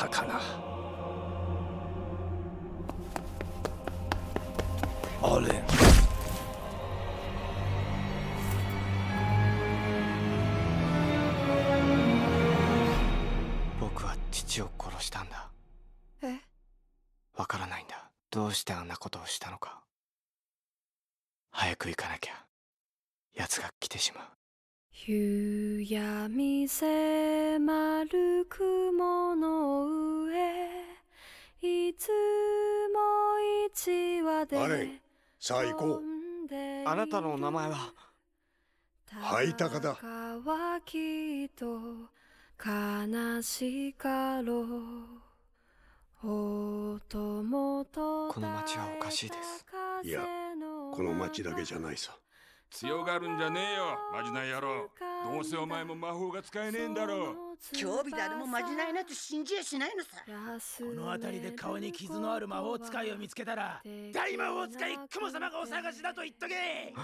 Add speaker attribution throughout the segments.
Speaker 1: さかなオレン僕は父を殺したんだ。
Speaker 2: え？
Speaker 1: わからないんだ。どうしてあんなことをしたのか。早く行かなきゃ。奴が来てしまう
Speaker 2: 夕闇迫る雲の上いつも一話で
Speaker 3: あれさあ行こう
Speaker 1: あなたの名前は？
Speaker 3: ハイタカだ
Speaker 2: はきっと悲しかろう。音もと
Speaker 1: この街はおかしいです。
Speaker 3: いやこの町だけじゃないさ
Speaker 4: 強がるんじゃねえよ。マジな野郎。どうせお前も魔法が使えねえんだろ
Speaker 5: 今日日誰もまじないなと信じやしないのさ。
Speaker 6: この辺りで顔に傷のある魔法使いを見つけたら大魔法使い雲様がお探しだと言っとけ。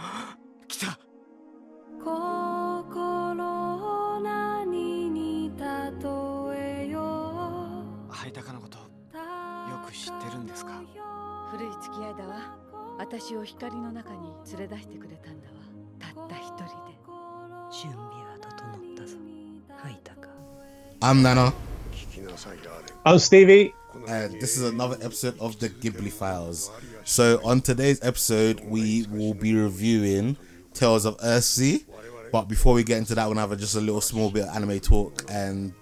Speaker 1: 来た。
Speaker 2: 心を何に例えよう。
Speaker 1: ハイタカのことよく知ってるんですか？
Speaker 7: 古い付き合いだわ 私を光の中に連れ出してくれたんだわたった一人で
Speaker 8: 準備は整ったぞハイタカ
Speaker 9: I'm Nana.
Speaker 3: 聞きなさいあれ
Speaker 10: I'm Stevie.
Speaker 9: And this is another episode of the Ghibli Files. So, on today's episode, we will be reviewing Tales of Earthsea. But before we get into that, we're gonna have a, just a little small bit of anime talk and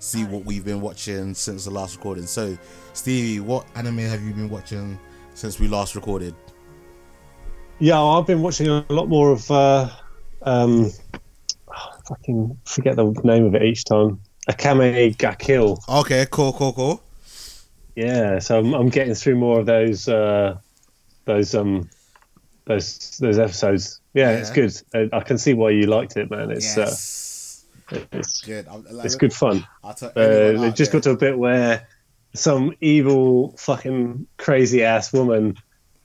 Speaker 9: see what we've been watching since the last recording. So, Stevie, what anime have you been watching since we last recorded?
Speaker 10: Yeah, I've been watching a lot more of. Uh, um, oh, fucking forget the name of it each time. Akame ga Kill.
Speaker 9: Okay, cool, cool, cool.
Speaker 10: Yeah, so I'm, I'm getting through more of those. Uh, those um, those those episodes. Yeah, it's good. I, I can see why you liked it, man. It's
Speaker 9: Yes.
Speaker 10: uh, it's
Speaker 9: Good. Like,
Speaker 10: it's good fun. Uh, it just
Speaker 9: there-
Speaker 10: got to a bit where some evil, fucking crazy ass woman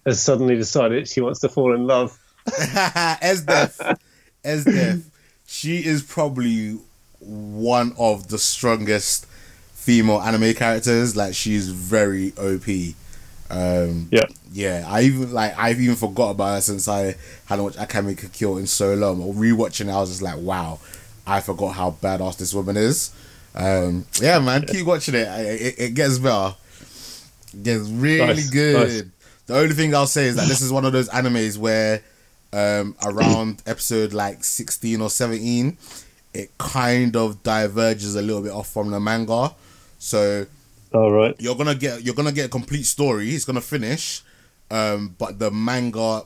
Speaker 10: has suddenly decided she wants to fall in love.
Speaker 9: as death, as Esdeath, she is probably one of the strongest female anime characters. Like she's very OP. Um,
Speaker 10: yeah,
Speaker 9: yeah. I even like I've even forgot about her since I hadn't watched Akame ga Kill in so long. Or rewatching, it, I was just like, wow, I forgot how badass this woman is. Um, yeah, man, keep watching it. It, it gets better. It gets really
Speaker 10: Nice,
Speaker 9: good.
Speaker 10: nice.
Speaker 9: The only thing I'll say is that this is one of those animes where um, around episode like 16 or 17, it kind of diverges a little bit off from the manga. So
Speaker 10: all right,
Speaker 9: you're gonna get you're gonna get a complete story. It's gonna finish, um, but the manga,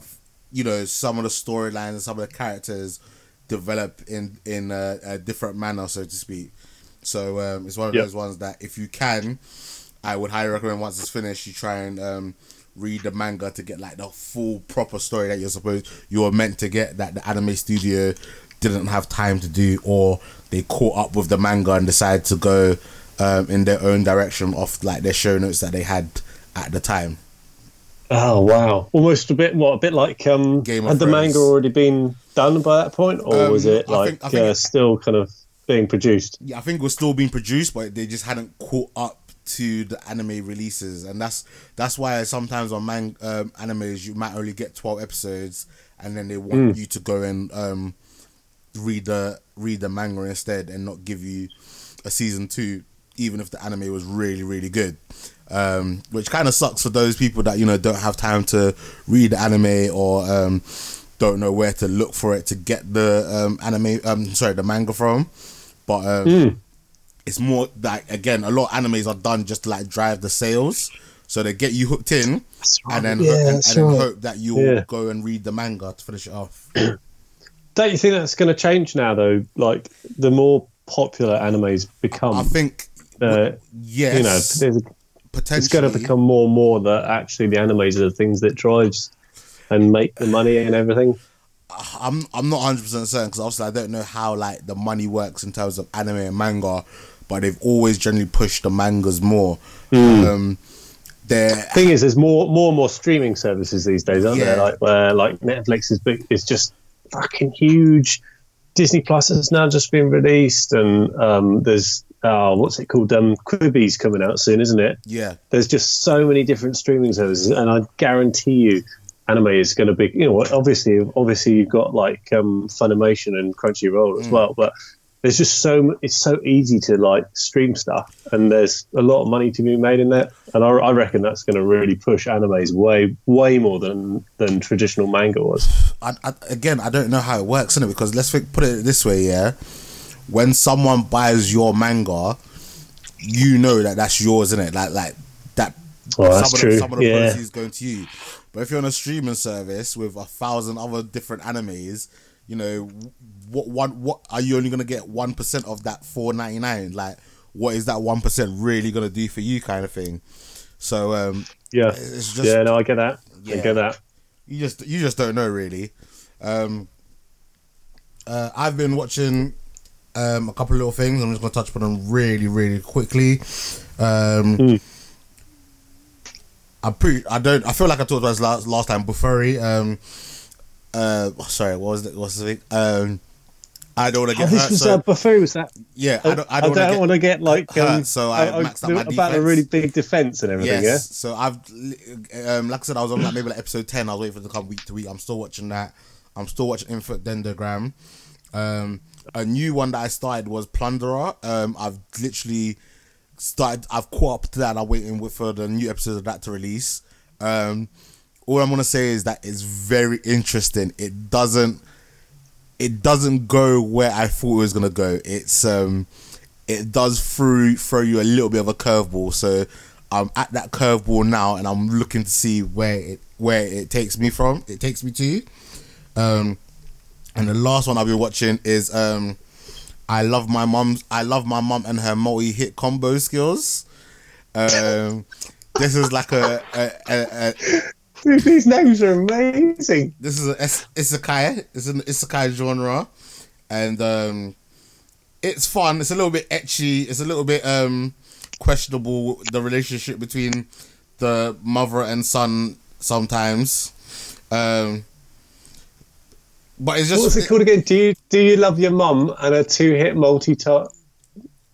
Speaker 9: you know, some of the storylines and some of the characters develop in in a, a different manner, so to speak. So um, it's one of
Speaker 10: Yep.
Speaker 9: those ones that if you can, I would highly recommend once it's finished, you try and um, read the manga to get like the full proper story that you're supposed you were meant to get that the anime studio didn't have time to do, or they caught up with the manga and decided to go um, in their own direction off like their show notes that they had at the time.
Speaker 10: Oh wow! Almost a bit what a bit like um
Speaker 9: Game
Speaker 10: had the manga already been done by that point, or
Speaker 9: Um,
Speaker 10: was it
Speaker 9: I
Speaker 10: like
Speaker 9: think
Speaker 10: uh, still kind of being produced?
Speaker 9: Yeah, I think it was still being produced, but they just hadn't caught up to the anime releases, and that's that's why sometimes on man um, animes you might only get twelve episodes, and then they want
Speaker 10: Mm.
Speaker 9: you to go and um, read the read the manga instead, and not give you a season two, even if the anime was really really good. Um, which kind of sucks for those people that you know don't have time to read the anime or um, don't know where to look for it to get the um, anime. Um, sorry, the manga from. But um,
Speaker 10: Mm.
Speaker 9: It's more like again, a lot of animes are done just to like drive the sales, so they get you hooked in, and then
Speaker 10: Yeah,
Speaker 9: and, and then
Speaker 10: right.
Speaker 9: hope that you'll
Speaker 10: Yeah.
Speaker 9: go and read the manga to finish it off.
Speaker 10: Don't you think that's going to change now, though? Like the more popular animes become,
Speaker 9: I think
Speaker 10: uh,
Speaker 9: yes,
Speaker 10: you know, there's a, it's going to become more and more that actually the animes are the things that drives and make the money and everything.
Speaker 9: I'm I'm not hundred percent certain because obviously I don't know how like the money works in terms of anime and manga, but they've always generally pushed the mangas more.
Speaker 10: Mm.
Speaker 9: Um, they're
Speaker 10: Thing is, there's more, more and more streaming services these days, aren't
Speaker 9: Yeah.
Speaker 10: there? Like where like Netflix is big, is just fucking huge. Disney Plus has now just been released, and um, there's oh, what's it called? Um, Quibi's coming out soon, isn't it?
Speaker 9: Yeah.
Speaker 10: There's just so many different streaming services, and I guarantee you, anime is going to be. You know, obviously, obviously you've got like um, Funimation and Crunchyroll as
Speaker 9: Mm.
Speaker 10: well, but there's just so it's so easy to like stream stuff, and there's a lot of money to be made in that, and I, I reckon that's going to really push animes way way more than than traditional manga was.
Speaker 9: I, I, again, I don't know how it works, in it Because let's think, put it this way, yeah. When someone buys your manga, you know that that's yours, innit? Like, like that.
Speaker 10: Well, that's
Speaker 9: some
Speaker 10: true,
Speaker 9: Of the, some of the
Speaker 10: yeah.
Speaker 9: proceeds going to you. But if you're on a streaming service with a thousand other different animes, you know, what one what are you only gonna get one percent of that four ninety nine? Like, what is that one percent really gonna do for you, kind of thing? So, um,
Speaker 10: Yeah,
Speaker 9: it's just
Speaker 10: yeah, no, I get that. I
Speaker 9: Yeah.
Speaker 10: get that.
Speaker 9: you just you just don't know really. Um, uh, I've been watching um, a couple of little things. I'm just gonna touch upon them really, really quickly. Um,
Speaker 10: Hmm.
Speaker 9: I'm pretty. I don't. I feel like I talked about this last last time. Bofuri. Um, uh, sorry. What was it? What's the thing? Um, I don't want to
Speaker 10: Oh,
Speaker 9: get
Speaker 10: this
Speaker 9: hurt.
Speaker 10: was
Speaker 9: so-
Speaker 10: uh, Buffet, was that?
Speaker 9: yeah, I don't. I don't,
Speaker 10: don't want to get like
Speaker 9: hurt,
Speaker 10: um,
Speaker 9: so I
Speaker 10: uh,
Speaker 9: maxed out my
Speaker 10: about a really big defense and everything.
Speaker 9: Yes. So I've, um, like I said, I was on like maybe like episode ten. I was waiting for it to come week to week. I'm still watching that. I'm still watching Infinite Dendrogram. Um, a new one that I started was Plunderer. Um, I've literally started. I've caught up to that. and I'm waiting with- for the new episode of that to release. Um, all I'm gonna say is that it's very interesting. It doesn't. It doesn't go where I thought it was gonna go. It's um, it does throw throw you a little bit of a curveball. So I'm at that curveball now, and I'm looking to see where it where it takes me from. It takes me to. Um, and the last one I'll be watching is um, I love my mom's. I love my mom and her multi hit combo skills. Um, this is like a, a, a, a
Speaker 10: Dude, these names are amazing.
Speaker 9: this is a is- isekai. It's an isekai genre, and um, it's fun. It's a little bit etchy. It's a little bit um questionable the relationship between the mother and son sometimes. Um, but it's just
Speaker 10: What's it called again? Do you do you love your mum and a two hit multi top?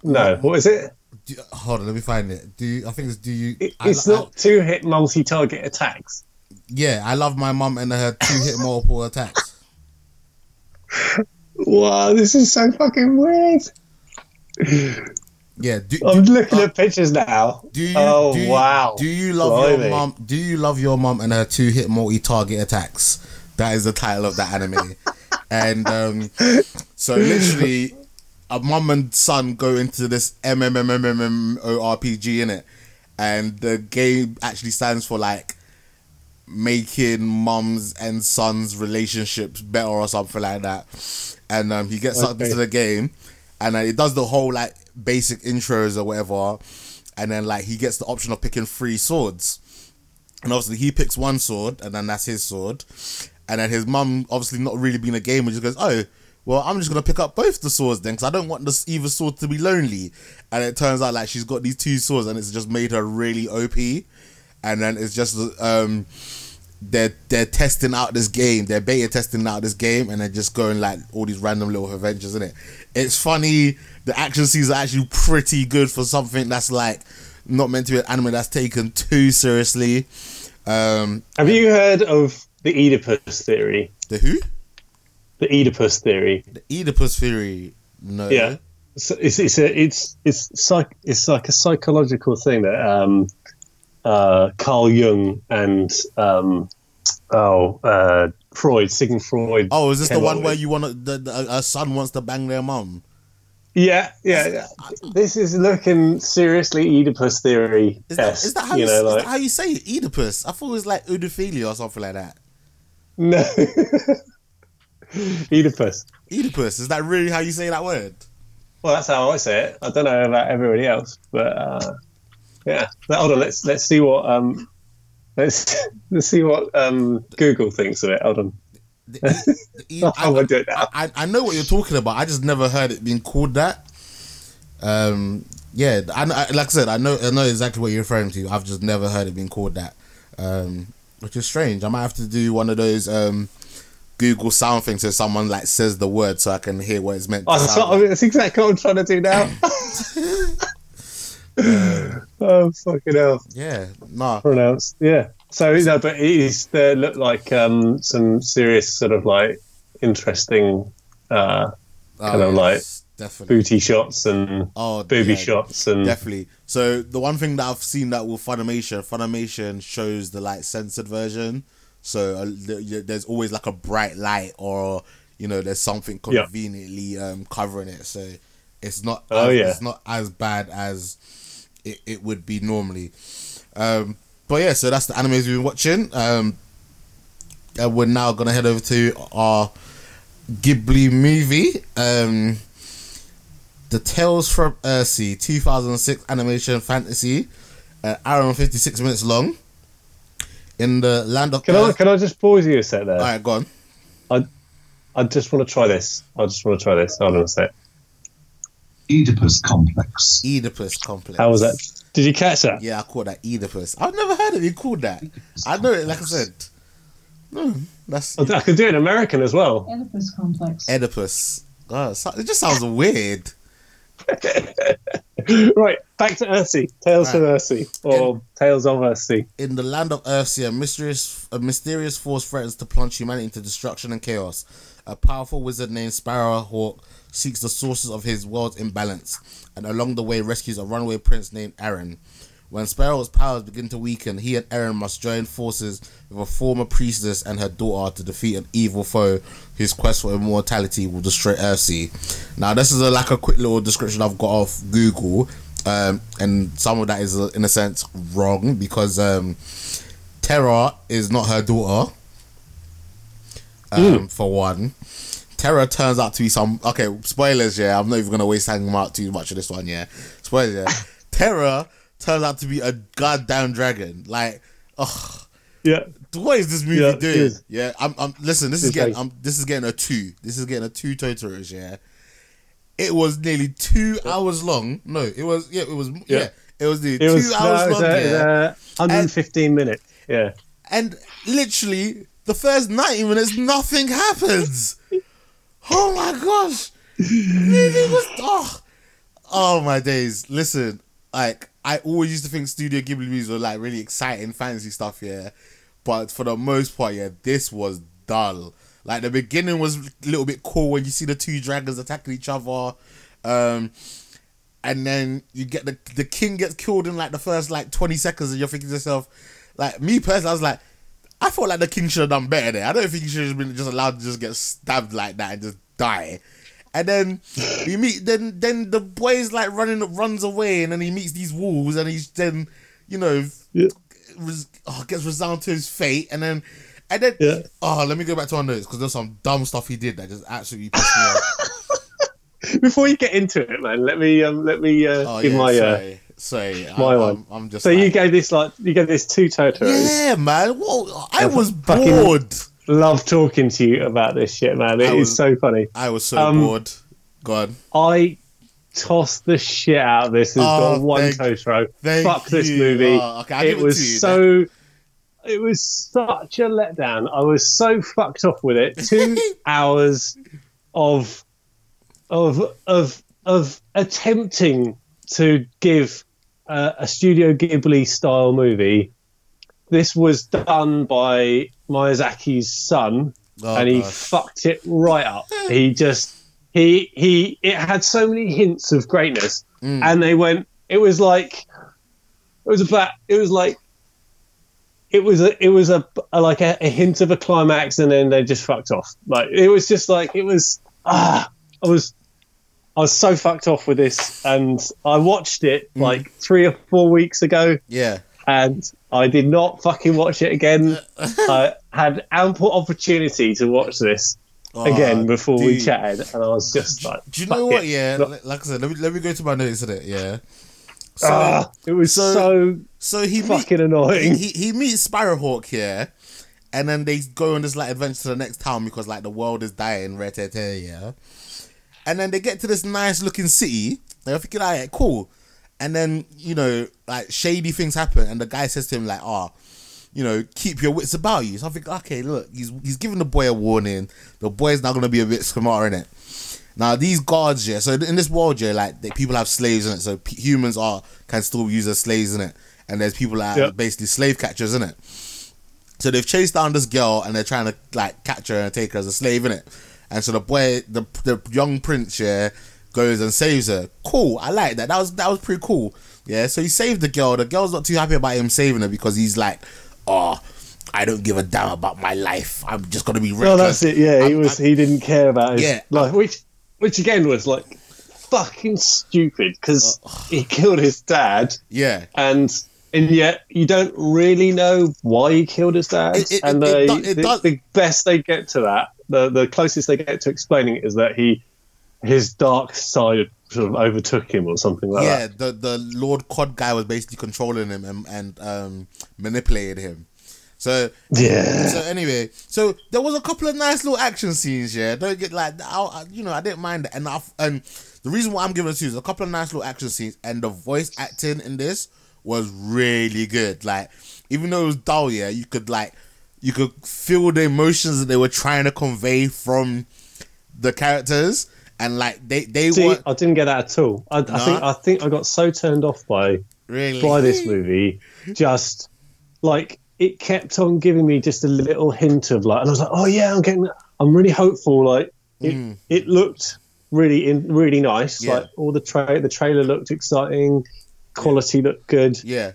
Speaker 10: No, what is it?
Speaker 9: do- hold on, let me find it. Do you, I think it's do you?
Speaker 10: It-
Speaker 9: I-
Speaker 10: It's
Speaker 9: I-
Speaker 10: not two hit multi target attacks.
Speaker 9: yeah, I love my mum and her two hit multiple attacks.
Speaker 10: Wow, this is so fucking weird.
Speaker 9: Yeah, do,
Speaker 10: I'm looking uh, at pictures now.
Speaker 9: Do you?
Speaker 10: oh
Speaker 9: do you,
Speaker 10: wow!
Speaker 9: Do you love
Speaker 10: Blimey.
Speaker 9: your mom? Do you love your mom and her two hit multi target attacks? That is the title of that anime, and um, so literally, a mom and son go into this MMMMMORPG in it, and the game actually stands for like making mums and sons relationships better or something like that. And um, he gets
Speaker 10: Okay.
Speaker 9: into the game, and uh, it does the whole like basic intros or whatever, and then like he gets the option of picking three swords, and obviously he picks one sword, and then that's his sword, and then his mum obviously not really being a gamer just goes, oh. Well, I'm just gonna pick up both the swords then, because I don't want this either sword to be lonely. And it turns out like she's got these two swords, and it's just made her really OP. And then it's just um, they're they're testing out this game. They're beta testing out this game, and they're just going like all these random little adventures in it. It's funny. The action scenes are actually pretty good for something that's like not meant to be an anime that's taken too seriously. Um,
Speaker 10: Have you heard of the Oedipus theory?
Speaker 9: the who?
Speaker 10: The Oedipus theory.
Speaker 9: The Oedipus theory. No.
Speaker 10: Yeah. So it's it's a it's it's psych it's like a psychological thing that um uh Carl Jung and um oh uh Freud Sigmund Freud.
Speaker 9: Oh, is this the one where
Speaker 10: with.
Speaker 9: you want to, the, the, a son wants to bang their mum?
Speaker 10: Yeah, yeah. yeah. This is looking seriously Oedipus theory.
Speaker 9: Is that, is that how you,
Speaker 10: you know
Speaker 9: is
Speaker 10: like
Speaker 9: that how you say? Oedipus? I thought it was like Oedophilia or something like that.
Speaker 10: No Oedipus.
Speaker 9: Oedipus, is that really how you say that word?
Speaker 10: Well, that's how I say it. I don't know about everybody else, but uh, yeah. Now, Hold on, let's let's see what um let's let's see what um Google thinks of it. Hold on.
Speaker 9: The
Speaker 10: Oh, I won't do it now.
Speaker 9: I, I know what you're talking about. I just never heard it being called that. Um, yeah, I, I like I said, I know I know exactly what you're referring to. I've just never heard it being called that, um, which is strange. I might have to do one of those um, Google sound things so someone like says the word so I can hear what it's meant to
Speaker 10: Oh, that's,
Speaker 9: sound
Speaker 10: what, that's exactly what I'm trying to do now. oh fucking hell!
Speaker 9: Yeah, nah.
Speaker 10: Pronounced, yeah. So no, but it is there look like um, some serious sort of like interesting uh, kind
Speaker 9: Oh,
Speaker 10: of like
Speaker 9: yes, definitely.
Speaker 10: booty shots and
Speaker 9: Oh,
Speaker 10: booby
Speaker 9: yeah,
Speaker 10: shots and
Speaker 9: Definitely. So the one thing that I've seen that with Funimation, Funimation shows the like censored version. So uh, there's always like a bright light or you know there's something
Speaker 10: Yeah.
Speaker 9: conveniently um, covering it. So it's not.
Speaker 10: Oh,
Speaker 9: as,
Speaker 10: yeah.
Speaker 9: It's not as bad as it, it would be normally. Um, but yeah, so that's the animes we've been watching. Um, and we're now gonna head over to our Ghibli movie. Um, the Tales from Earthsea 2006 animation fantasy, an hour and 56 minutes long. In the land of
Speaker 10: Can I can I just pause you a sec there?
Speaker 9: All right, go on.
Speaker 10: I I just want to try this. I just want to try this. Hold on a sec.
Speaker 11: Oedipus complex.
Speaker 9: Oedipus complex.
Speaker 10: How was that? Did you catch that?
Speaker 9: Yeah, I called that Oedipus. I've never heard of it called that. I know it, like I said. No, that's
Speaker 10: I I could do it in American as well.
Speaker 11: Oedipus complex.
Speaker 9: Oedipus. God, it just sounds weird.
Speaker 10: right, back to Earthsea. Tales
Speaker 9: Right.
Speaker 10: Earthsea, or Tales of Earthsea.
Speaker 9: In the land of Earthsea, a mysterious, a mysterious force threatens to plunge humanity into destruction and chaos. A powerful wizard named Sparrowhawk seeks the sources of his world's imbalance, and along the way rescues a runaway prince named Arren. When Sparrow's powers begin to weaken, he and Arren must join forces with a former priestess and her daughter to defeat an evil foe whose quest for immortality will destroy Earthsea. Now, this is a, like a quick little description I've got off Google, um, and some of that is, uh, in a sense, wrong because um, Terra is not her daughter. Um, For one, Terra turns out to be some. Okay, spoilers. Yeah, I'm not even gonna waste time out too much of this one. Yeah, spoilers. Yeah, Terra turns out to be a goddamn dragon. Like, ugh.
Speaker 10: Yeah.
Speaker 9: What is this movie
Speaker 10: Yeah,
Speaker 9: doing? Yeah, I'm. I'm. Listen, this is getting.
Speaker 10: like-
Speaker 9: I'm, this is getting a two. This is getting a two Totoros. Yeah. It was nearly two hours long. No, it was. Yeah, it was. Yeah,
Speaker 10: Yeah.
Speaker 9: it was nearly
Speaker 10: It
Speaker 9: two
Speaker 10: was,
Speaker 9: hours
Speaker 10: no,
Speaker 9: long. yeah.
Speaker 10: uh, 115 minutes. Yeah.
Speaker 9: and literally the first 90 minutes nothing happens oh my gosh it was oh, oh my days listen like i always used to think studio ghibli movies were like really exciting fantasy stuff yeah. But for the most part yeah this was dull. Like the beginning was a little bit cool when you see the two dragons attacking each other um and then you get the the king gets killed in like the first like 20 seconds and you're thinking to yourself like me personally i was like i felt like the king should have done better there. I don't think he should have been just allowed to just get stabbed like that and just die and then you meet then then the boy's like running runs away and then he meets these wolves and he's then you know res, oh, gets resigned to his fate and then and then
Speaker 10: Yeah.
Speaker 9: oh let me go back to our notes because there's some dumb stuff he did that just absolutely pissed me off
Speaker 10: Before you get into it, man, let me um, let me uh,
Speaker 9: Oh,
Speaker 10: give
Speaker 9: yeah,
Speaker 10: my uh,
Speaker 9: sorry, sorry.
Speaker 10: my
Speaker 9: I'm,
Speaker 10: one.
Speaker 9: I'm, I'm just.
Speaker 10: so you gave this like you gave this two Totoros.
Speaker 9: Yeah, man. I
Speaker 10: I
Speaker 9: was
Speaker 10: fucking-
Speaker 9: bored.
Speaker 10: Love talking to you about this shit, man. It
Speaker 9: I
Speaker 10: is so funny.
Speaker 9: I was so
Speaker 10: Um,
Speaker 9: bored. God.
Speaker 10: I tossed the shit out of this. It's
Speaker 9: Oh,
Speaker 10: got one
Speaker 9: thank-
Speaker 10: Totoro.
Speaker 9: thank
Speaker 10: Fuck this movie.
Speaker 9: Oh, okay,
Speaker 10: it
Speaker 9: it
Speaker 10: was
Speaker 9: you.
Speaker 10: so. It was such a letdown. I was so fucked off with it. Two hours of of of of attempting to give uh, a Studio Ghibli style movie. This was done by Miyazaki's son,
Speaker 9: Oh,
Speaker 10: and he
Speaker 9: gosh.
Speaker 10: fucked it right up. he just he he it had so many hints of greatness,
Speaker 9: Mm.
Speaker 10: and they went. It was like it was about it was like it was a it was a, a like a, a hint of a climax, and then they just fucked off. Like it was just like it was ah I was I was so fucked off with this, and I watched it
Speaker 9: Mm.
Speaker 10: like three or four weeks ago,
Speaker 9: Yeah.
Speaker 10: and I did not fucking watch it again. I had ample opportunity to watch this again
Speaker 9: Oh,
Speaker 10: before we chatted, and I was just like,
Speaker 9: Do you know what?
Speaker 10: it."
Speaker 9: Yeah,
Speaker 10: Not-
Speaker 9: like I said, let me let me go to my notes in it. Yeah. So,
Speaker 10: Ah, it was so,
Speaker 9: so he meet-
Speaker 10: fucking annoying.
Speaker 9: He, he meets Sparrowhawk here, and then they go on this like adventure to the next town because like the world is dying, right? right, right, Yeah. And then they get to this nice looking city. They're thinking, alright, cool. And then you know, like shady things happen, and the guy says to him like, "Ah, you know, keep your wits about you. So I think, okay, look, he's he's giving the boy a warning. The boy's now gonna be a bit smarter in it. Now these guards, yeah. So in this world, yeah, like they, people have slaves in it. So p- humans are can still use as slaves in it, and there's people that are basically slave catchers in it. So they've chased down this girl and they're trying to like catch her and take her as a slave in it. And so the boy, the the young prince, yeah, goes and saves her. Cool, I like that. That was that was pretty cool. Yeah, so he saved the girl. The girl's not too happy about him saving her because he's like, oh, I don't give a damn about my life. I'm just gonna be reckless.
Speaker 10: No, that's it. Yeah, he
Speaker 9: I'm-
Speaker 10: was. he didn't care about his
Speaker 9: Yeah.
Speaker 10: life, which, which again was like fucking stupid because he killed his dad,
Speaker 9: Yeah.
Speaker 10: and and yet you don't really know why he killed his dad.
Speaker 9: It- it-
Speaker 10: and they,
Speaker 9: it
Speaker 10: the, the best they get to that, the the closest they get to explaining it is that he his dark side sort of overtook him or something like
Speaker 9: yeah,
Speaker 10: that.
Speaker 9: Yeah, the the Lord Cod guy was basically controlling him and, and um, manipulated him. So
Speaker 10: Yeah.
Speaker 9: So anyway, so there was a couple of nice little action scenes. Yeah, don't get like I, I- you know I didn't mind enough. And the reason why I'm giving it to you is a couple of nice little action scenes, and the voice acting in this was really good. Like even though it was dull, yeah, you could like you could feel the emotions that they were trying to convey from the characters, and like they they
Speaker 10: See,
Speaker 9: were
Speaker 10: I didn't get that at all. I, I think I think I got so turned off by
Speaker 9: Really?
Speaker 10: by this movie, just like it kept on giving me just a little hint of like, and I was like, oh yeah, I'm getting, I'm really hopeful. Like it,
Speaker 9: Mm.
Speaker 10: it looked really in really nice.
Speaker 9: Yeah.
Speaker 10: Like all the tra- the trailer looked exciting, quality looked good,
Speaker 9: yeah.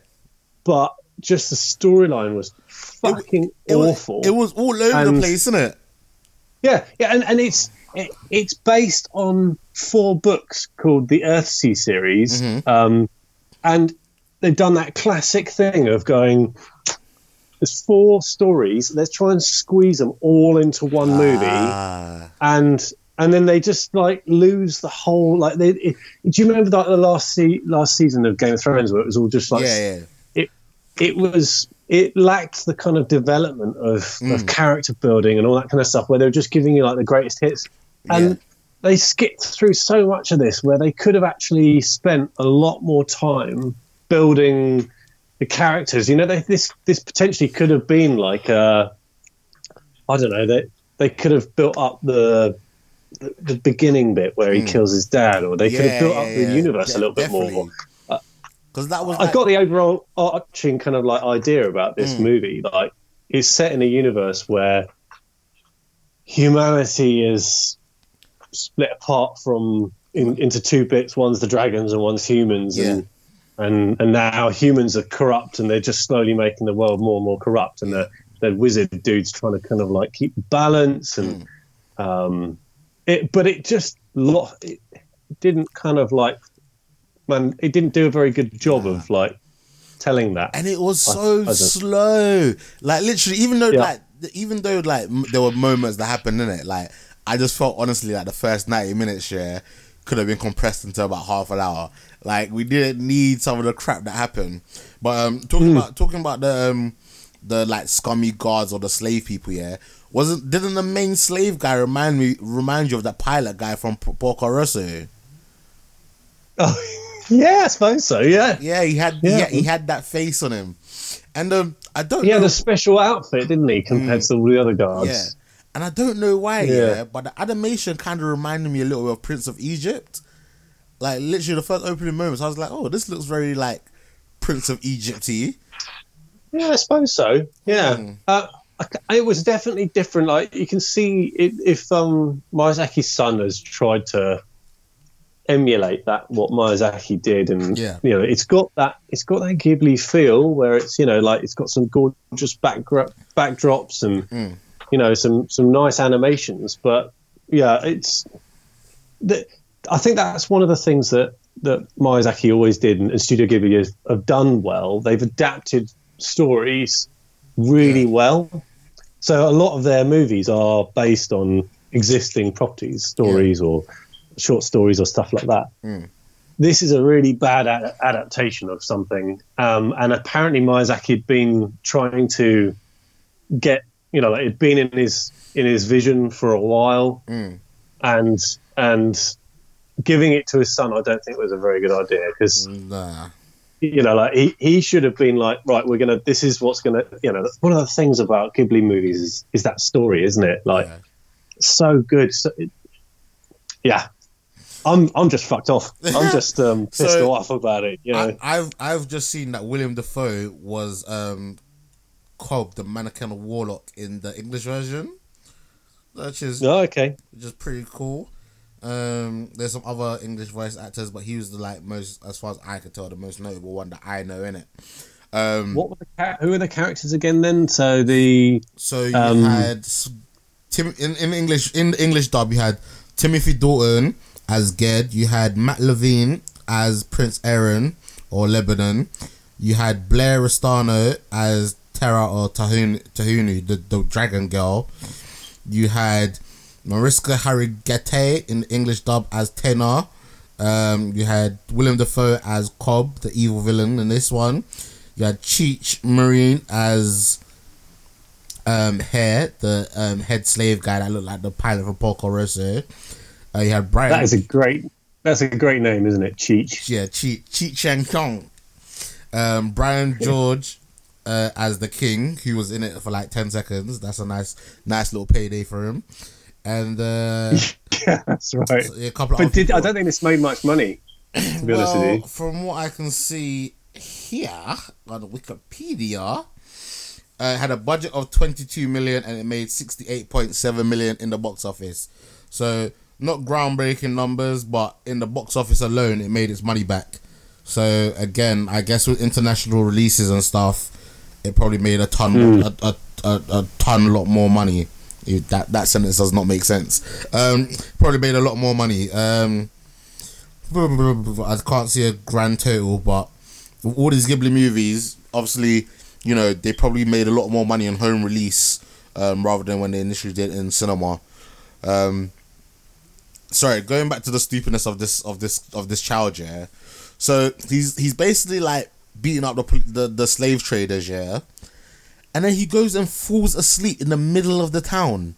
Speaker 10: but just the storyline was fucking
Speaker 9: It was,
Speaker 10: awful.
Speaker 9: it was all over the place, isn't it?
Speaker 10: Yeah, yeah, and, and it's it, it's based on four books called the Earthsea series,
Speaker 9: Mm-hmm.
Speaker 10: um, and they've done that classic thing of going. There's four stories. Let's try and squeeze them all into one movie,
Speaker 9: Ah.
Speaker 10: and and then they just like lose the whole like. They, it, do you remember that the last se- last season of Game of Thrones where it was all just like
Speaker 9: yeah, yeah.
Speaker 10: it it was it lacked the kind of development of,
Speaker 9: Mm.
Speaker 10: of character building and all that kind of stuff where they were just giving you like the greatest hits and
Speaker 9: Yeah.
Speaker 10: they skipped through so much of this where they could have actually spent a lot more time building the characters you know they, this this potentially could have been like uh i don't know they they could have built up the the, the beginning bit where he
Speaker 9: Mm.
Speaker 10: kills his dad or they could have built
Speaker 9: yeah,
Speaker 10: up
Speaker 9: yeah.
Speaker 10: the universe
Speaker 9: Yeah,
Speaker 10: a little bit
Speaker 9: definitely.
Speaker 10: more
Speaker 9: Because that was
Speaker 10: I
Speaker 9: like,
Speaker 10: got the overall arching kind of like idea about this
Speaker 9: Mm.
Speaker 10: movie. Like, it's set in a universe where humanity is split apart from in, into two bits. One's the dragons and one's humans, and and and now humans are corrupt, and they're just slowly making the world more and more corrupt. And the the wizard dudes trying to kind of like keep balance and um, it, but it just lo- it didn't kind of like man, it didn't do a very good job of like telling that.
Speaker 9: and it was so
Speaker 10: I don't-
Speaker 9: slow. Like literally, even though
Speaker 10: Yeah.
Speaker 9: like even though like m- there were moments that happened in it, like I just felt honestly like the first ninety minutes share could have been compressed into about half an hour. Like we didn't need some of the crap that happened. But um, talking
Speaker 10: Hmm.
Speaker 9: about talking about the um, the like scummy guards or the slave people, yeah. Wasn't didn't the main slave guy remind me remind you of that pilot guy from P- Porco Rosso?
Speaker 10: Oh, yeah, I suppose so. Yeah,
Speaker 9: Yeah, he had
Speaker 10: Yeah.
Speaker 9: had, he had that face on him, and um, I don't
Speaker 10: he
Speaker 9: know.
Speaker 10: had a special outfit, didn't he, compared to all the other guards?
Speaker 9: Yeah. And I don't know why, yeah,
Speaker 10: Yeah.
Speaker 9: but the animation kind of reminded me a little bit of Prince of Egypt. Like literally the first opening moments, I was like, "Oh, this looks very like Prince of Egypt y."
Speaker 10: Yeah, I suppose so. Yeah,
Speaker 9: Mm.
Speaker 10: uh, it was definitely different. Like you can see it, if um, Miyazaki's son has tried to emulate that what Miyazaki did, and
Speaker 9: Yeah.
Speaker 10: you know, it's got that it's got that Ghibli feel where it's you know like it's got some gorgeous backdrop backdrops and
Speaker 9: Mm.
Speaker 10: You know some some nice animations. But yeah, it's the, I think that's one of the things that that Miyazaki always did, and, and Studio Ghibli have, have done well. They've adapted stories really well. So a lot of their movies are based on existing properties, stories, or short stories, or stuff like that.
Speaker 9: Mm.
Speaker 10: This is a really bad ad- adaptation of something, um, and apparently Miyazaki had been trying to get, you know, like it'd been in his in his vision for a while,
Speaker 9: Mm.
Speaker 10: and and giving it to his son, I don't think was a very good idea because
Speaker 9: Nah.
Speaker 10: you know, like he, he should have been like, right, we're gonna. This is what's gonna. You know, one of the things about Ghibli movies is is that story, isn't it? Like, so good. So, yeah, I'm I'm just fucked off. I'm just um, pissed
Speaker 9: So,
Speaker 10: off about it. You know,
Speaker 9: I, I've I've just seen that William Dafoe was um Cob, the mannequin warlock in the English version, which is
Speaker 10: oh, okay.
Speaker 9: which is pretty cool. Um, there's some other English voice actors, but he was the like most, as far as I could tell, the most notable one that I know in it. Um,
Speaker 10: What were the who are the characters again? Then, so the
Speaker 9: So you
Speaker 10: Um,
Speaker 9: had Tim in, in English in the English dub. You had Timothy Dalton as Ged. You had Matt Levine as Prince Arren or Lebannen. You had Blaire Restaneo as Terra or Tehanu, Tehanu the, the dragon girl. You had Mariska Hargitay in the English dub as Tenar. Um, you had William Dafoe as Cob, the evil villain in this one. You had Cheech Marin as um Hare, the um head slave guy that looked like the pilot from Porco Rosso. Uh, you had Brian.
Speaker 10: that is a great. That's a great name, isn't it? Cheech.
Speaker 9: yeah, Cheech Cheech Chang Kong. Um, Brian George uh, as the king, who was in it for like ten seconds. That's a nice, nice little payday for him. And uh,
Speaker 10: yeah, that's right.
Speaker 9: a couple
Speaker 10: But did I don't think this made much money. To be honest with
Speaker 9: well,
Speaker 10: you.
Speaker 9: from what I can see here on Wikipedia, uh, it had a budget of 22 million and it made 68.7 million in the box office. So, not groundbreaking numbers, but in the box office alone, it made its money back. So, again, I guess with international releases and stuff, it probably made a ton,
Speaker 10: Hmm.
Speaker 9: a, a, a, a ton, lot more money. That that sentence does not make sense. Um, probably made a lot more money. Um, I can't see a grand total, but all these Ghibli movies, obviously, you know, they probably made a lot more money on home release um, rather than when they initially did in cinema. Um, sorry, going back to the stupidness of this of this of this child, yeah. So he's he's basically like beating up the the, the slave traders, yeah, and then he goes and falls asleep in the middle of the town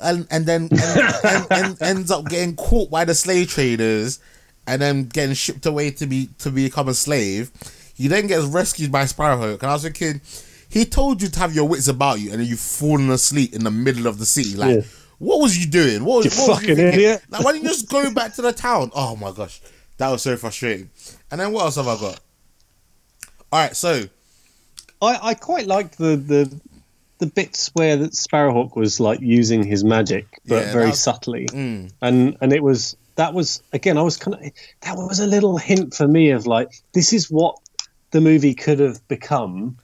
Speaker 9: and and then and, and, and ends up getting caught by the slave traders and then getting shipped away to be to become a slave. He then gets rescued by Sparrowhawk, and I was thinking, he told you to have your wits about you, and then you've fallen asleep in the middle of the city. Like,
Speaker 10: Yeah.
Speaker 9: what was you doing? What, was-
Speaker 10: You
Speaker 9: what was
Speaker 10: fucking
Speaker 9: thinking?
Speaker 10: idiot.
Speaker 9: Like, why didn't you just go back to the town? Oh my gosh, that was so frustrating. And then what else have I got? All right, so
Speaker 10: I, I quite liked the, the the bits where that Sparrowhawk was like using his magic, but
Speaker 9: Yeah,
Speaker 10: very
Speaker 9: was-
Speaker 10: subtly,
Speaker 9: mm,
Speaker 10: and and it was that was again I was kind of that was a little hint for me of like this is what the movie could have become.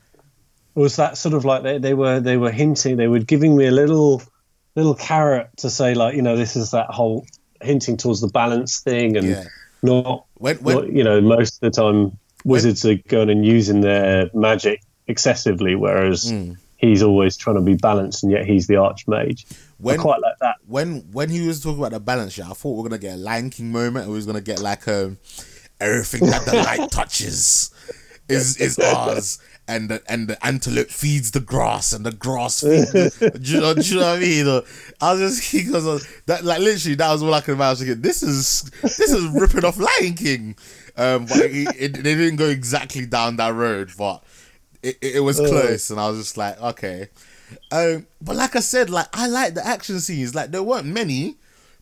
Speaker 10: Was that sort of like they, they were they were hinting they were giving me a little little carrot to say like you know this is that whole hinting towards the balance thing and
Speaker 9: yeah.
Speaker 10: not
Speaker 9: When when
Speaker 10: not, you know, most of the time wizards are going and using their magic excessively, whereas
Speaker 9: Mm.
Speaker 10: he's always trying to be balanced, and yet he's the archmage. I
Speaker 9: when
Speaker 10: quite like that.
Speaker 9: when when he was talking about the balance, yeah, I thought we are gonna get a Lion King moment, and we was gonna get like um everything that the light touches is is ours, and the and the antelope feeds the grass, and the grass feeds. The, do, you know, do you know what I mean? I was just because that like literally that was all I could imagine. I was this is this is ripping off Lion King, um, but it, it, they didn't go exactly down that road, but it, it, it was
Speaker 10: Oh.
Speaker 9: close, and I was just like, okay. Um, but like I said, like I like the action scenes. Like there weren't many,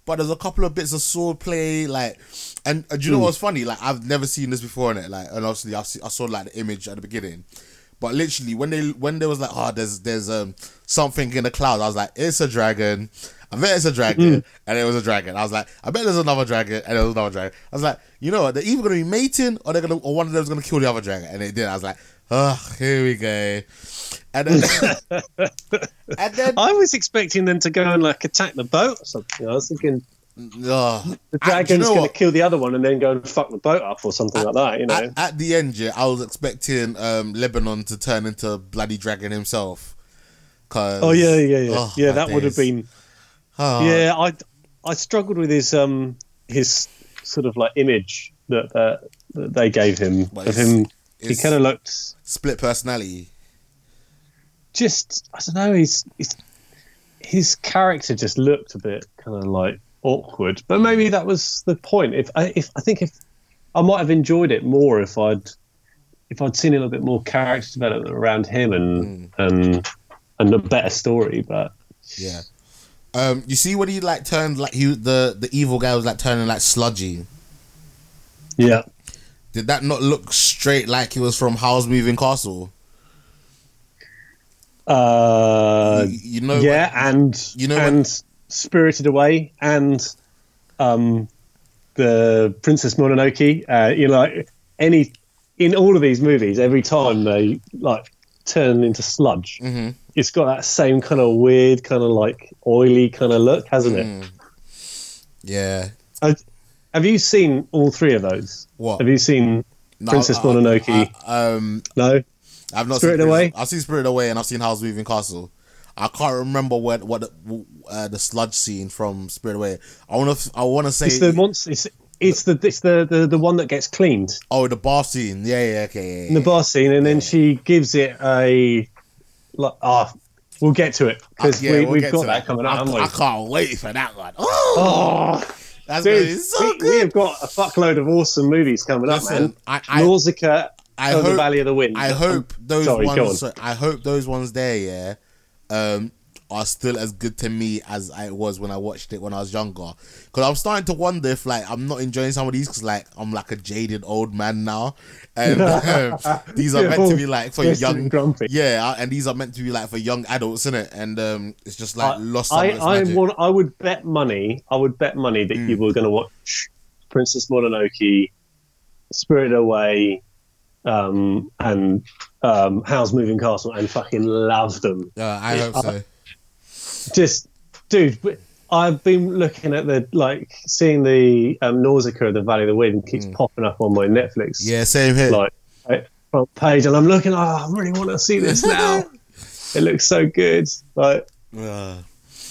Speaker 9: but there's a couple of bits of sword play. Like, and uh, do you know
Speaker 10: Hmm.
Speaker 9: what's funny? Like I've never seen this before in it. Like, and obviously I, see, I saw like the image at the beginning, but literally when they when there was like, oh, there's there's um something in the cloud. I was like, it's a dragon. I bet it's a dragon,
Speaker 10: Hmm.
Speaker 9: and it was a dragon. I was like, I bet there's another dragon, and there was another dragon. I was like, you know what? They're either gonna be mating, or they're gonna, or one of them's gonna kill the other dragon, and it did. I was like, oh, here we go. And then, and then,
Speaker 10: I was expecting them to go and like attack the boat or something. I was thinking
Speaker 9: oh,
Speaker 10: the
Speaker 9: do you
Speaker 10: dragon's
Speaker 9: know
Speaker 10: going to kill the other one and then go and fuck the boat up or something like that. You know,
Speaker 9: At, at the end, yeah, I was expecting um, Lebannen to turn into bloody dragon himself. Cause,
Speaker 10: oh yeah, yeah, yeah,
Speaker 9: oh,
Speaker 10: yeah. That would have been
Speaker 9: Oh,
Speaker 10: yeah. I I struggled with his um his sort of like image that uh, that they gave him
Speaker 9: But
Speaker 10: of him. He kind of looked
Speaker 9: split personality.
Speaker 10: just I don't know. He's, he's his character just looked a bit kind of like awkward, but maybe that was the point. If I if I think if I might have enjoyed it more if I'd if I'd seen a little bit more character development around him and and and a better story, but
Speaker 9: Yeah. Um, you see when he like turned like he the the evil guy was like turning like sludgy.
Speaker 10: yeah,
Speaker 9: Did that not look straight like he was from Howl's Moving Castle?
Speaker 10: uh,
Speaker 9: you, you know,
Speaker 10: yeah, and
Speaker 9: you know
Speaker 10: and Spirited Away and um, the Princess Mononoke. Uh, you know, like any in all of these movies, every time they like turn into sludge,
Speaker 9: Mhm.
Speaker 10: It's got that same kind of weird, kind of like oily kind of look, hasn't it?
Speaker 9: Mm. Yeah.
Speaker 10: Have you seen all three of those?
Speaker 9: What?
Speaker 10: Have you seen
Speaker 9: No,
Speaker 10: Princess
Speaker 9: I-
Speaker 10: Mononoke?
Speaker 9: I- um,
Speaker 10: no.
Speaker 9: I've not
Speaker 10: Spirited
Speaker 9: seen
Speaker 10: Away?
Speaker 9: I've seen Spirit Away and I've seen Howl's Moving Castle. I can't remember what what the, uh, the sludge scene from Spirit Away. I want to I want to say
Speaker 10: It's the monster. It's, it's the it's the, the the one that gets cleaned.
Speaker 9: oh the bar scene. Yeah, yeah, okay. Yeah,
Speaker 10: in the bar scene, and then she gives it a Ah, we'll get to it because
Speaker 9: Uh, yeah,
Speaker 10: we,
Speaker 9: we'll
Speaker 10: we've got that
Speaker 9: that.
Speaker 10: coming up.
Speaker 9: I,
Speaker 10: haven't we?
Speaker 9: I can't wait for that one. Oh,
Speaker 10: Oh,
Speaker 9: that's
Speaker 10: dude,
Speaker 9: so
Speaker 10: we,
Speaker 9: good.
Speaker 10: we have got a fuckload of awesome movies coming up,
Speaker 9: Listen,
Speaker 10: man.
Speaker 9: I- I-
Speaker 10: Nausicaa,
Speaker 9: I
Speaker 10: of the
Speaker 9: hope-
Speaker 10: Valley of the Wind.
Speaker 9: I hope those
Speaker 10: Sorry,
Speaker 9: ones.
Speaker 10: on.
Speaker 9: I hope those ones there, yeah, um, are still as good to me as I was when I watched it when I was younger. Because I'm starting to wonder if like I'm not enjoying some of these because like I'm like a jaded old man now, and um, these are meant to be like for
Speaker 10: pissed
Speaker 9: young.
Speaker 10: and grumpy.
Speaker 9: Yeah, and these are meant to be like for young adults, innit? And um, it's just like lost
Speaker 10: I, I, want, I would bet money. I would bet money that
Speaker 9: Mm.
Speaker 10: you were going to watch Princess Mononoke, Spirited Away, um, and um, Howl's Moving Castle, and fucking love them.
Speaker 9: Yeah, I hope so.
Speaker 10: Just, dude, I've been looking at the like seeing the um, Nausicaa of the Valley of the Wind keeps popping up on my Netflix.
Speaker 9: Mm. Yeah, same here.
Speaker 10: Like front page, and I'm looking. Oh, I really want to see this now. it looks so good. Like,
Speaker 9: Uh,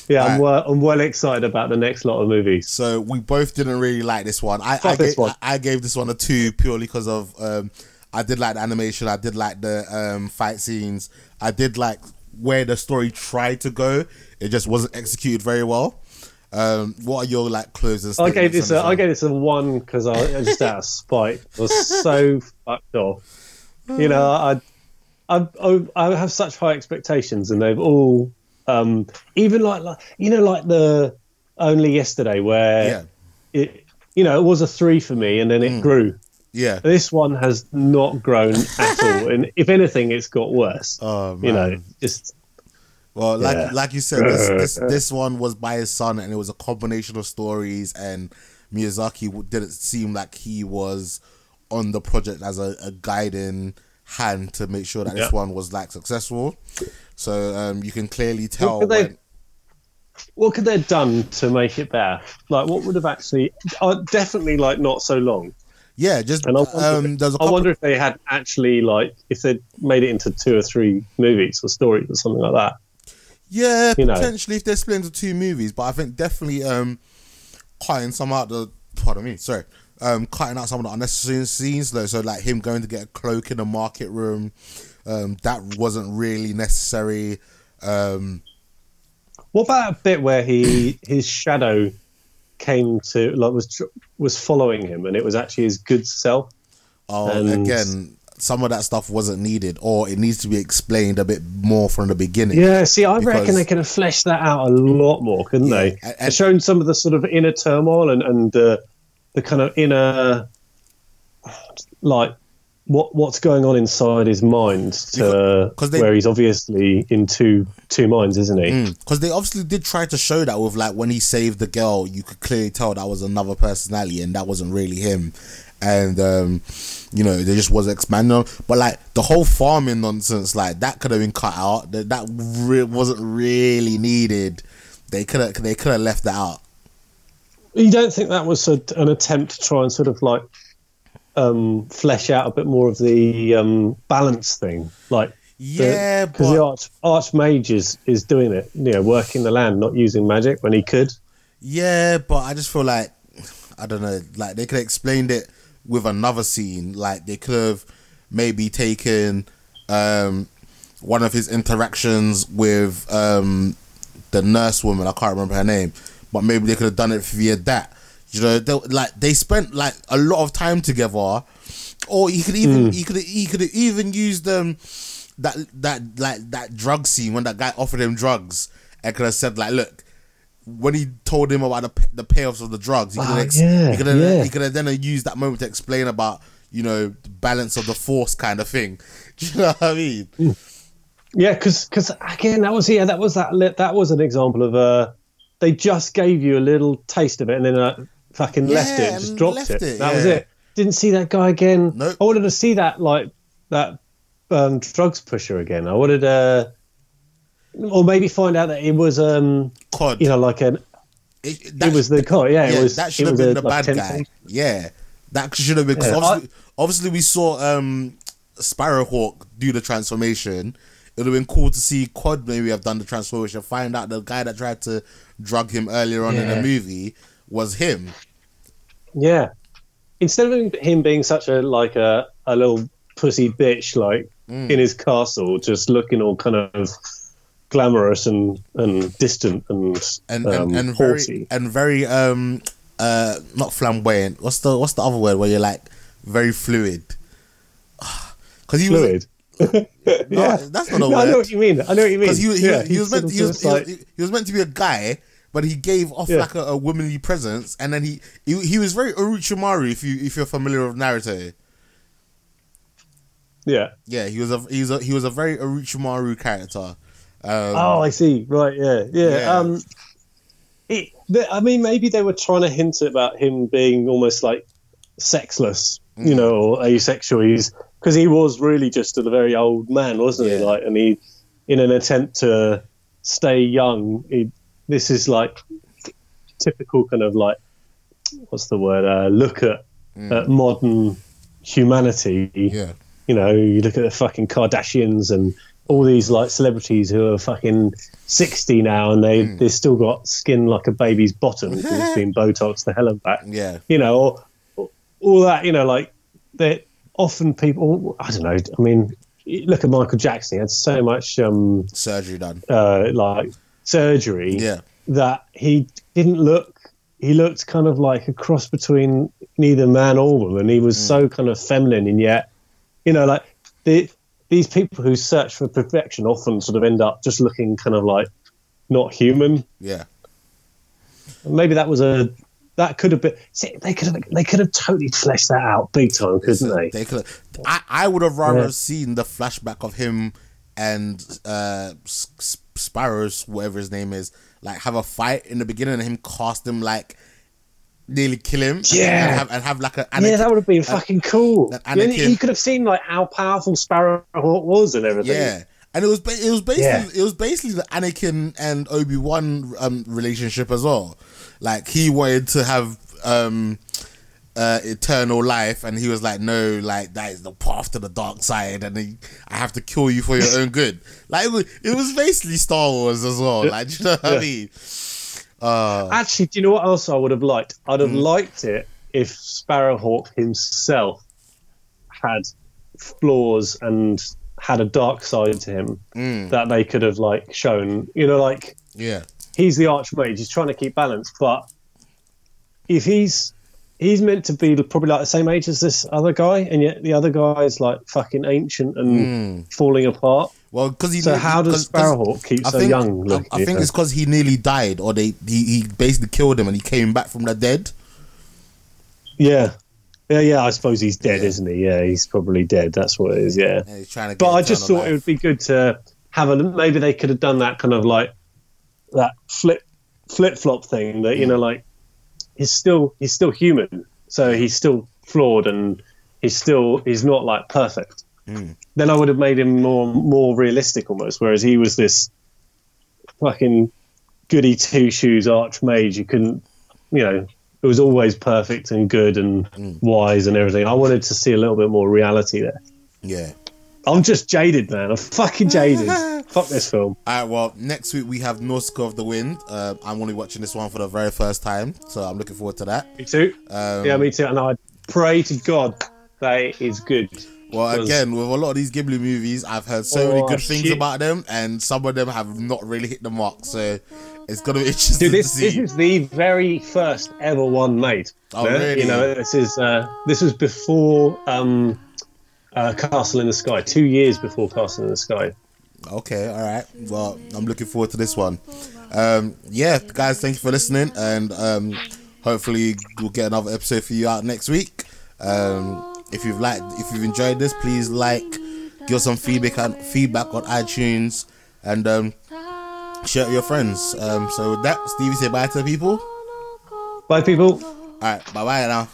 Speaker 10: yeah, I'm
Speaker 9: Right.
Speaker 10: well, I'm well excited about the next lot of movies.
Speaker 9: So we both didn't really like this one. I, I,
Speaker 10: this
Speaker 9: gave,
Speaker 10: one.
Speaker 9: I gave this one a two purely because of um, I did like the animation. I did like the um, fight scenes. I did like where the story tried to go. It just wasn't executed very well. Um, what are your like closing
Speaker 10: I gave this a, I gave this a one because I, I just out of spite I was so fucked off. You know, I, I I I have such high expectations, and they've all um, even like, like you know like the only yesterday where
Speaker 9: Yeah.
Speaker 10: it you know it was a three for me, and then it grew.
Speaker 9: Yeah.
Speaker 10: This one has not grown at all, and if anything, it's got worse.
Speaker 9: Oh,
Speaker 10: You know, just
Speaker 9: Well, like
Speaker 10: Yeah.
Speaker 9: like you said, this, this this one was by his son, and it was a combination of stories. And Miyazaki didn't seem like he was on the project as a, a guiding hand to make sure that this one was like successful. So um, you can clearly tell.
Speaker 10: could they- what could they have done to make it better? Like, what would have actually? Uh, definitely, like, not so long.
Speaker 9: yeah, just
Speaker 10: And I wonder,
Speaker 9: um, there's a
Speaker 10: I
Speaker 9: couple,
Speaker 10: wonder if they had actually like if they'd made it into two or three movies or stories or something like that.
Speaker 9: Yeah,
Speaker 10: you know.
Speaker 9: potentially if they're split into two movies, but I think definitely um, cutting some out the pardon me, sorry, um, cutting out some of the unnecessary scenes though. So like him going to get a cloak in the market room, um, that wasn't really necessary. Um,
Speaker 10: What about a bit where he his shadow came to like was was following him and it was actually his good self?
Speaker 9: oh,
Speaker 10: And-
Speaker 9: again, some of that stuff wasn't needed, or it needs to be explained a bit more from the beginning.
Speaker 10: Yeah, see, I
Speaker 9: Because-
Speaker 10: reckon they could have fleshed that out a lot more, couldn't
Speaker 9: Yeah,
Speaker 10: they?
Speaker 9: and-
Speaker 10: And shown some of the sort of inner turmoil and and uh, the kind of inner like what what's going on inside his mind to
Speaker 9: Because they-
Speaker 10: where he's obviously in two two minds, isn't he?
Speaker 9: because they obviously did try to show that with like when he saved the girl, you could clearly tell that was another personality and that wasn't really him. And um, you know, they just wasn't expanding on. But like the whole farming nonsense, like that could have been cut out. That that re- wasn't really needed. They could have they could have left that out.
Speaker 10: You don't think that was a, an attempt to try and sort of like um, flesh out a bit more of the um, balance thing, like
Speaker 9: Yeah,
Speaker 10: because the arch archmage is is doing it, you know, working the land, not using magic when he could.
Speaker 9: yeah, but I just feel like I don't know. Like they could have explained it with another scene. Like they could have maybe taken um, one of his interactions with um, the nurse woman. I can't remember her name, but maybe they could have done it via that. You know, they, like they spent like a lot of time together, or he could even he could he could even used um that that like that drug scene when that guy offered him drugs and could have said like, look. When he told him about the the payoffs of the drugs, he could have
Speaker 10: Ah,
Speaker 9: ex-
Speaker 10: yeah,
Speaker 9: he could have
Speaker 10: yeah.
Speaker 9: he could have then used that moment to explain about you know the balance of the force kind of thing. Do you know what I mean?
Speaker 10: Yeah, because again, that was yeah, that was that that was an example of uh, they just gave you a little taste of it and then uh, fucking left it, just dropped it.
Speaker 9: it,
Speaker 10: That was it. Didn't see that guy again.
Speaker 9: Nope.
Speaker 10: I wanted to see that like that um, drugs pusher again. I wanted uh, or maybe find out that it was um,
Speaker 9: Cob.
Speaker 10: you know, like an
Speaker 9: It,
Speaker 10: it was the Cob. Yeah,
Speaker 9: yeah,
Speaker 10: it was
Speaker 9: that should have been
Speaker 10: a,
Speaker 9: the
Speaker 10: like,
Speaker 9: bad guy. Yeah, that should have been. 'cause
Speaker 10: Yeah,
Speaker 9: obviously, obviously, we saw um, Sparrowhawk do the transformation. It would have been cool to see Cob maybe have done the transformation. Find out the guy that tried to drug him earlier on in the movie was him.
Speaker 10: Yeah. Instead of him being such a like a, a little pussy bitch like
Speaker 9: Mm.
Speaker 10: in his castle, just looking all kind of glamorous and, and distant and
Speaker 9: and
Speaker 10: um,
Speaker 9: and, and
Speaker 10: haughty.
Speaker 9: very and very um uh not flamboyant. What's the what's the other word where you're like very fluid? Because he was
Speaker 10: fluid.
Speaker 9: No, that's not a
Speaker 10: No,
Speaker 9: word.
Speaker 10: I know what you mean. I know what you mean.
Speaker 9: Because he, was- he,
Speaker 10: Yeah,
Speaker 9: was- he was meant he was, he, was,
Speaker 10: like-
Speaker 9: he was meant to be a guy, but he gave off
Speaker 10: Yeah.
Speaker 9: like a, a womanly presence, and then he, he he was very Orochimaru if you if you're familiar with Naruto.
Speaker 10: Yeah.
Speaker 9: Yeah, he was a he was a he was a very Orochimaru character. Um,
Speaker 10: oh, I see. Right. Yeah. Yeah.
Speaker 9: Yeah.
Speaker 10: Um, it, I mean, maybe they were trying to hint about him being almost like sexless,
Speaker 9: Mm.
Speaker 10: you know, or asexual. He's because he was really just a very old man, wasn't he? Like, and he, in an attempt to stay young, he, this is like typical kind of like what's the word? Uh, look at, at modern humanity.
Speaker 9: Mm. Yeah.
Speaker 10: You know, you look at the fucking Kardashians and all these like celebrities who are fucking 60 now and they,
Speaker 9: Mm.
Speaker 10: they've still got skin like a baby's bottom because it's been Botox the hell and back.
Speaker 9: Yeah.
Speaker 10: You know, or, or all that, you know, like that often people, I don't know, I mean, look at Michael Jackson, he had so much um,
Speaker 9: surgery done.
Speaker 10: uh, like surgery
Speaker 9: Yeah.
Speaker 10: that he didn't look he looked kind of like a cross between neither man or woman he
Speaker 9: Mm.
Speaker 10: was so kind of feminine and yet you know like the, these people who search for perfection often sort of end up just looking kind of like not human
Speaker 9: Yeah.
Speaker 10: maybe that was a that could have been see, they could have they could have totally fleshed that out big time couldn't they
Speaker 9: They could. I I would have rather
Speaker 10: Yeah.
Speaker 9: seen the flashback of him and uh Sparrows, whatever his name is, like have a fight in the beginning and him cast him like nearly kill him.
Speaker 10: Yeah.
Speaker 9: and have, and have like a
Speaker 10: yeah, that would have been
Speaker 9: an-
Speaker 10: fucking cool.
Speaker 9: an
Speaker 10: And
Speaker 9: Anakin-
Speaker 10: you could have seen like how powerful Sparrowhawk was and everything.
Speaker 9: Yeah, and it was ba- it was basically
Speaker 10: Yeah.
Speaker 9: it was basically the Anakin and Obi Wan um, relationship as well. Like he wanted to have um, uh, eternal life, and he was like, "No, like that is the path to the dark side, and then I have to kill you for your own good." Like it was, it was basically Star Wars as well. Like, do you know what I mean? Uh,
Speaker 10: Actually, do you know what else I would have liked? I'd have liked it if Sparrowhawk himself had flaws and had a dark side to him
Speaker 9: mm,
Speaker 10: that they could have like shown. You know, like
Speaker 9: yeah,
Speaker 10: he's the archmage, he's trying to keep balance, but if he's he's meant to be probably like the same age as this other guy, and yet the other guy is like fucking ancient and falling apart.
Speaker 9: Well, because he
Speaker 10: so how does Sparrowhawk keep
Speaker 9: I
Speaker 10: so
Speaker 9: think-
Speaker 10: young?
Speaker 9: I, I think it's because he nearly died, or they he, he basically killed him, and he came back from the dead.
Speaker 10: Yeah. Yeah, yeah, I suppose he's dead, isn't he? Yeah, he's probably dead. That's what it is, yeah.
Speaker 9: And he's trying to.
Speaker 10: But I just thought it would be good to have a maybe they could have done that kind of like that flip flip flop thing that
Speaker 9: Mm.
Speaker 10: you know like he's still he's still human. So he's still flawed and he's still he's not like perfect.
Speaker 9: Mm.
Speaker 10: Then I would have made him more more realistic almost, whereas he was this fucking goody two shoes archmage. You couldn't you know, it was always perfect and good and
Speaker 9: Mm.
Speaker 10: wise and everything. I wanted to see a little bit more reality there.
Speaker 9: Yeah.
Speaker 10: I'm just jaded, man. I'm fucking jaded. Fuck this film.
Speaker 9: All right. Well, next week we have Nausicaa of the Wind. Uh, I'm only watching this one for the very first time, so I'm looking forward to that.
Speaker 10: Me too.
Speaker 9: Um,
Speaker 10: yeah, me too. And I pray to God that it is good.
Speaker 9: Well, again, with a lot of these Ghibli movies, I've heard so many
Speaker 10: Oh,
Speaker 9: good things about them, and some of them have not really hit the mark. So
Speaker 2: It's gonna be interesting
Speaker 10: Dude, this,
Speaker 2: to see.
Speaker 10: this is the very first ever one made.
Speaker 2: Oh,
Speaker 10: Yeah?
Speaker 2: really?
Speaker 10: You know, this is uh, this was before um, uh, Castle in the Sky. Two years before Castle in the Sky.
Speaker 2: Okay, all right. Well, I'm looking forward to this one. Um, yeah, guys, thank you for listening, and um, hopefully we'll get another episode for you out next week. Um, if you've liked, if you've enjoyed this, please like, give us some feedback on feedback on iTunes, and um, share it with your friends. Um, so with that, Stevie, say bye to the people.
Speaker 10: Bye, people.
Speaker 2: All right, bye bye now.